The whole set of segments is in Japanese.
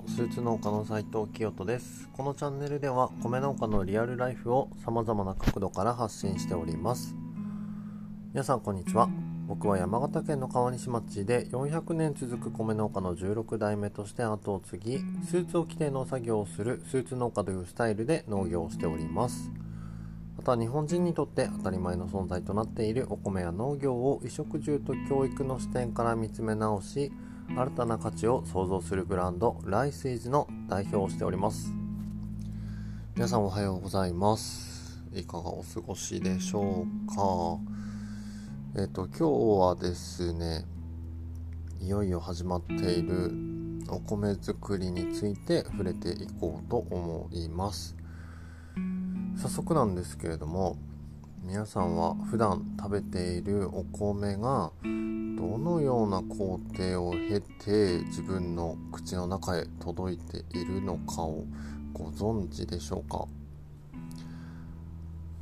のスーツ農家の斉藤清人です。このチャンネルでは米農家のリアルライフを様々な角度から発信しております。皆さんこんにちは。僕は山形県の川西町で400年続く米農家の16代目として後を継ぎスーツを着て農作業をするスーツ農家というスタイルで農業をしております。また日本人にとって当たり前の存在となっているお米や農業を衣食住と教育の視点から見つめ直し新たな価値を創造するブランドライスイズの代表をしております。皆さんおはようございます。いかがお過ごしでしょうか？えっ、と今日はですねいよいよ始まっているお米作りについて触れていこうと思います。早速なんですけれども皆さんは普段食べているお米がどのような工程を経て自分の口の中へ届いているのかをご存知でしょうか？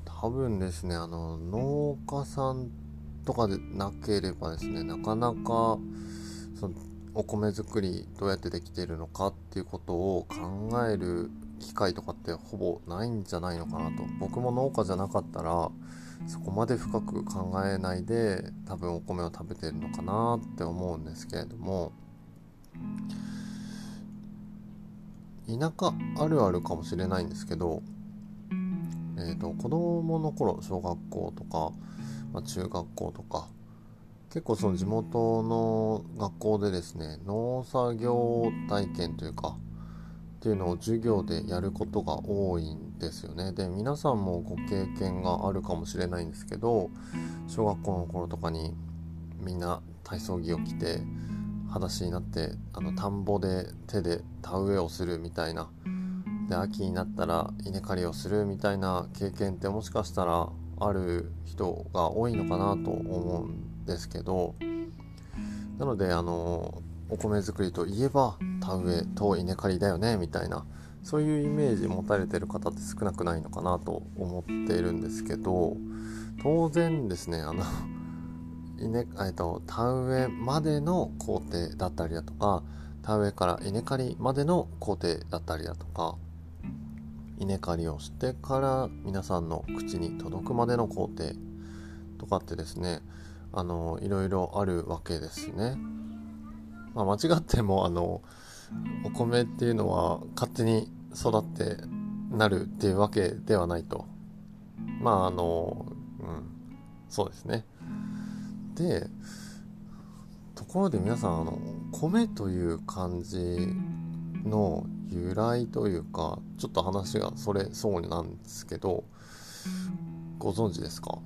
多分ですねあの農家さんとかでなければですねなかなかそのお米作りどうやってできているのかっていうことを考える機会とかってほぼないんじゃないのかなと。僕も農家じゃなかったらそこまで深く考えないで多分お米を食べてるのかなって思うんですけれども。田舎あるあるかもしれないんですけど、えーと、子供の頃小学校とか、まあ、中学校とか結構その地元の学校でですね農作業体験というかっていうのを授業でやることが多いんですよね。で皆さんもご経験があるかもしれないんですけど小学校の頃とかにみんな体操着を着て裸足になってあの田んぼで手で田植えをするみたいなで秋になったら稲刈りをするみたいな経験ってもしかしたらある人が多いのかなと思うんですけどなのであのお米作りといえば田植えと稲刈りだよねみたいなそういうイメージ持たれてる方って少なくないのかなと思っているんですけど当然ですねあの 稲えっと田植えまでの工程だったりだとか田植えから稲刈りまでの工程だったりだとか稲刈りをしてから皆さんの口に届くまでの工程とかってですねあのいろいろあるわけですね。まあ、間違ってもあのお米っていうのは勝手に育ってなるっていうわけではないと。まああのうん。そうですね。でところで皆さんあの米という漢字の由来というかちょっと話がそれそうなんですけどご存知ですか？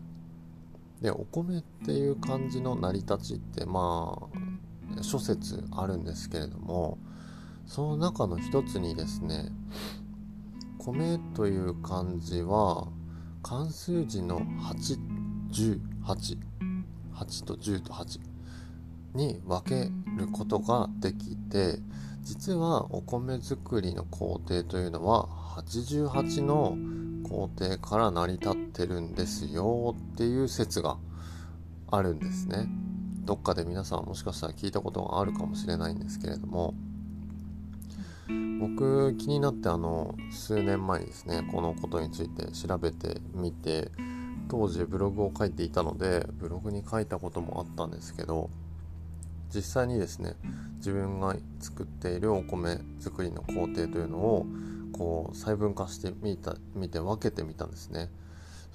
でお米っていう漢字の成り立ちってまあ諸説あるんですけれどもその中の一つにですね米という漢字は漢数字の818 8と10と8に分けることができて実はお米作りの工程というのは88の工程から成り立ってるんですよっていう説があるんですね。どっかで皆さんもしかしたら聞いたことがあるかもしれないんですけれども僕気になってあの数年前にですねこのことについて調べてみて当時ブログを書いていたのでブログに書いたこともあったんですけど実際にですね自分が作っているお米作りの工程というのをこう細分化してみた見て分けてみたんですね。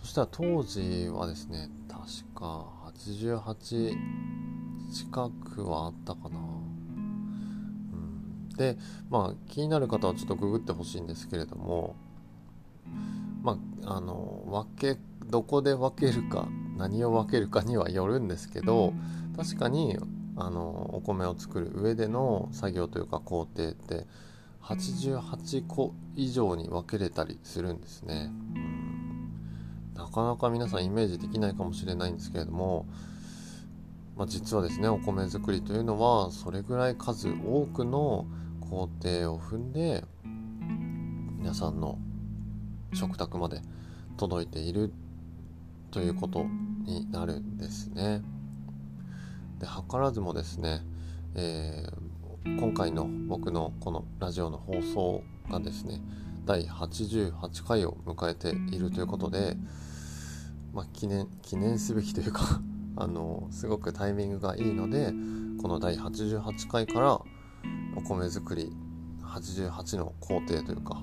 そしたら当時はですね確か88近くはあったかな。うん。でまあ気になる方はちょっとググってほしいんですけれどもまああの分けどこで分けるか何を分けるかにはよるんですけど確かにあのお米を作る上での作業というか工程って88個以上に分けれたりするんですね、うん、なかなか皆さんイメージできないかもしれないんですけれどもまあ、実はですねお米作りというのはそれぐらい数多くの工程を踏んで皆さんの食卓まで届いているということになるんですね。で図らずもですね、えー、今回の僕のこのラジオの放送がですね第88回を迎えているということで、まあ、記念記念すべきというか あのすごくタイミングがいいのでこの第88回からお米作り88の工程というか、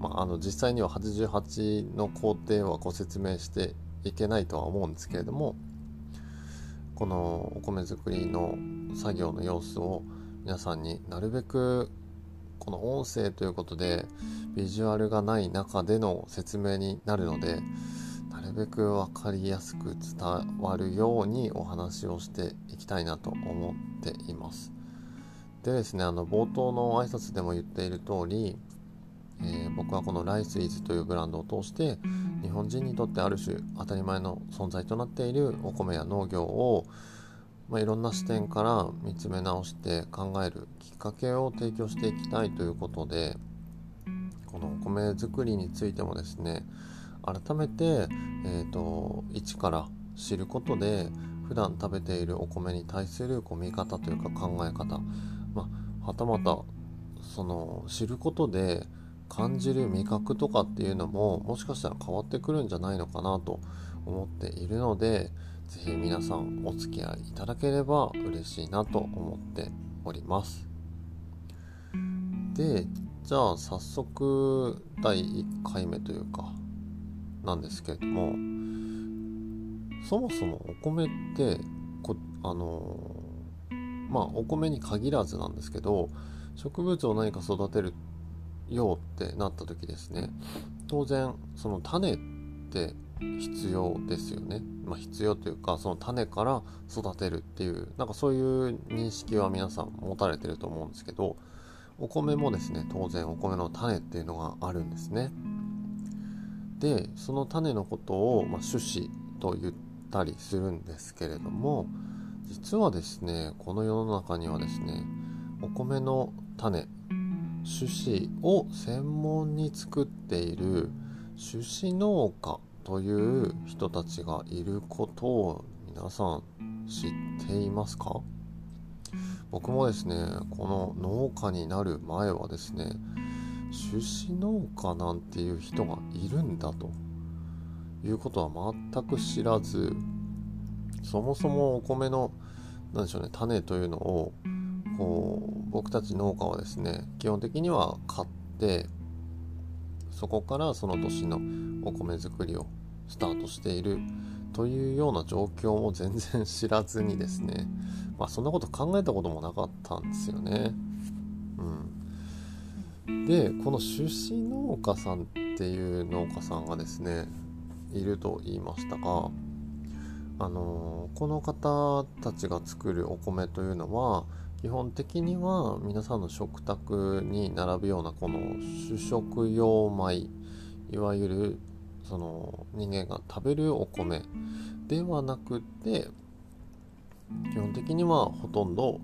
まあ、あの実際には88の工程はご説明していけないとは思うんですけれどもこのお米作りの作業の様子を皆さんになるべくこの音声ということでビジュアルがない中での説明になるのでなるべく分かりやすく伝わるようにお話をしていきたいなと思っています。でですねあの冒頭の挨拶でも言っている通り、えー、僕はこのライスイズというブランドを通して日本人にとってある種当たり前の存在となっているお米や農業をまあ、いろんな視点から見つめ直して考えるきっかけを提供していきたいということでこのお米作りについてもですね改めて、えーと、一から知ることで普段食べているお米に対するこう見方というか考え方、まあ、はたまたその知ることで感じる味覚とかっていうのももしかしたら変わってくるんじゃないのかなと思っているのでぜひ皆さんお付き合いいただければ嬉しいなと思っております。で、じゃあ早速第1回目というかなんですけれどもそもそもお米ってこあのまあお米に限らずなんですけど植物を何か育てるようってなった時ですね当然その種って必要ですよね。まあ、必要というかその種から育てるっていうなんかそういう認識は皆さん持たれてると思うんですけどお米もですね当然お米の種っていうのがあるんですね。でその種のことを、まあ、種子と言ったりするんですけれども実はですねこの世の中にはですねお米の種種子を専門に作っている種子農家という人たちがいることを皆さん知っていますか？僕もですねこの農家になる前はですね種子農家なんていう人がいるんだということは全く知らずそもそもお米の何でしょうね種というのをこう僕たち農家はですね基本的には買ってそこからその年のお米作りをスタートしているというような状況も全然知らずにですねまあそんなこと考えたこともなかったんですよね。うん、でこの出身農家さんっていう農家さんがですねいると言いましたがあのこの方たちが作るお米というのは基本的には皆さんの食卓に並ぶようなこの主食用米いわゆるその人間が食べるお米ではなくて基本的にはほとんど、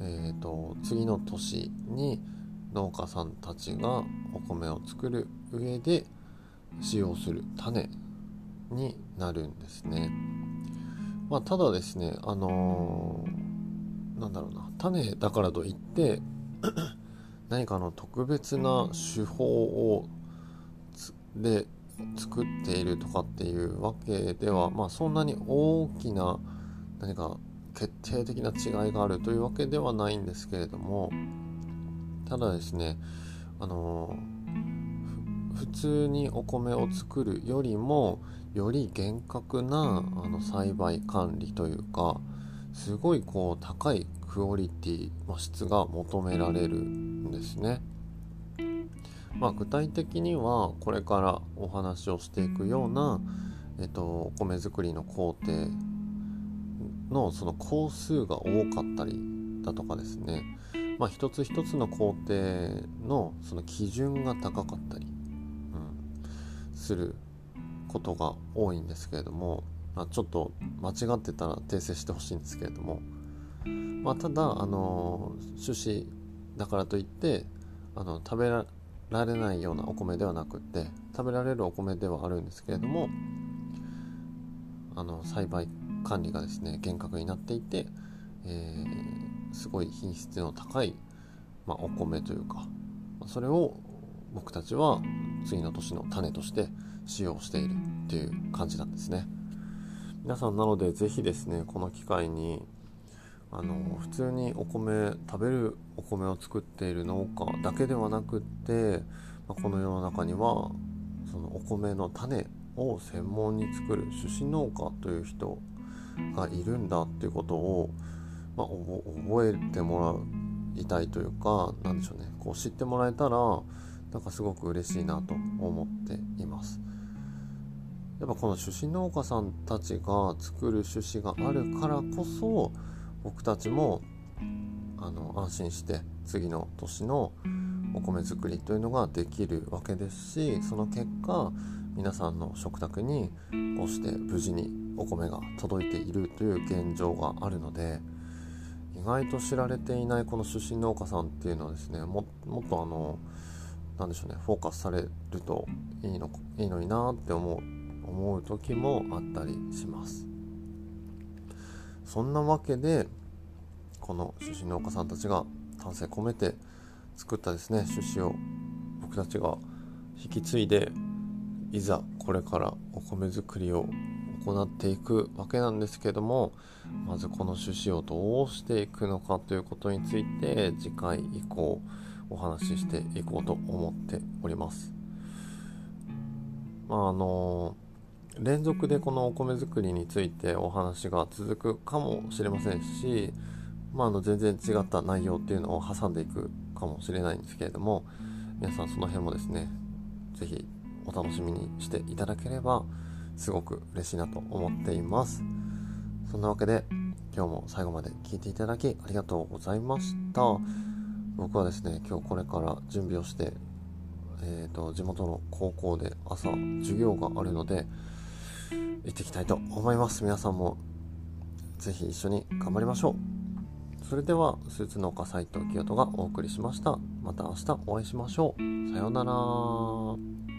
えーと、次の年に農家さんたちがお米を作る上で使用する種になるんですね。まあ、ただですね、あのーなんだろうな種だからといって 何かの特別な手法をで作っているとかっていうわけではまあそんなに大きな何か決定的な違いがあるというわけではないんですけれどもただですねあの普通にお米を作るよりもより厳格なあの栽培管理というかすごいこう高いクオリティ、まあ、質が求められるんですね。まあ、具体的にはこれからお話をしていくような、えっと、お米作りの工程のその工数が多かったりだとかですね、まあ、一つ一つの工程のその基準が高かったり、うん、することが多いんですけれどもまあ、ちょっと間違ってたら訂正してほしいんですけれども、まあ、ただあの種子だからといってあの食べらられないようなお米ではなくって食べられるお米ではあるんですけれどもあの栽培管理がですね厳格になっていて、えー、すごい品質の高い、まあ、お米というかそれを僕たちは次の年の種として使用しているっていう感じなんですね。皆さんなので是非ですねこの機会にあの普通にお米食べるお米を作っている農家だけではなくって、まあ、この世の中にはそのお米の種を専門に作る種子農家という人がいるんだっていうことを、まあ、覚えてもらいたいというか何でしょうねこう知ってもらえたらなんかすごく嬉しいなと思っています。やっぱこの種子農家さんたちが作る種子があるからこそ僕たちもあの安心して次の年のお米作りというのができるわけですしその結果皆さんの食卓にこうして無事にお米が届いているという現状があるので意外と知られていないこの出身農家さんっていうのはですねもっとあの何でしょうねフォーカスされるといいのいいのになって思う思う時もあったりします。そんなわけでこの出身農家さんたちが丹精込めて作ったですね種子を僕たちが引き継いでいざこれからお米作りを行っていくわけなんですけどもまずこの種子をどうしていくのかということについて次回以降お話ししていこうと思っております。まああの連続でこのお米作りについてお話が続くかもしれませんし、まあ、あの全然違った内容っていうのを挟んでいくかもしれないんですけれども皆さんその辺もですね是非お楽しみにしていただければすごく嬉しいなと思っています。そんなわけで今日も最後まで聞いていただきありがとうございました。僕はですね今日これから準備をしてえーと、地元の高校で朝授業があるので行っていきたいと思います。皆さんも是非一緒に頑張りましょう。それではスーツ農家斉藤清人がお送りしました。また明日お会いしましょう。さようなら。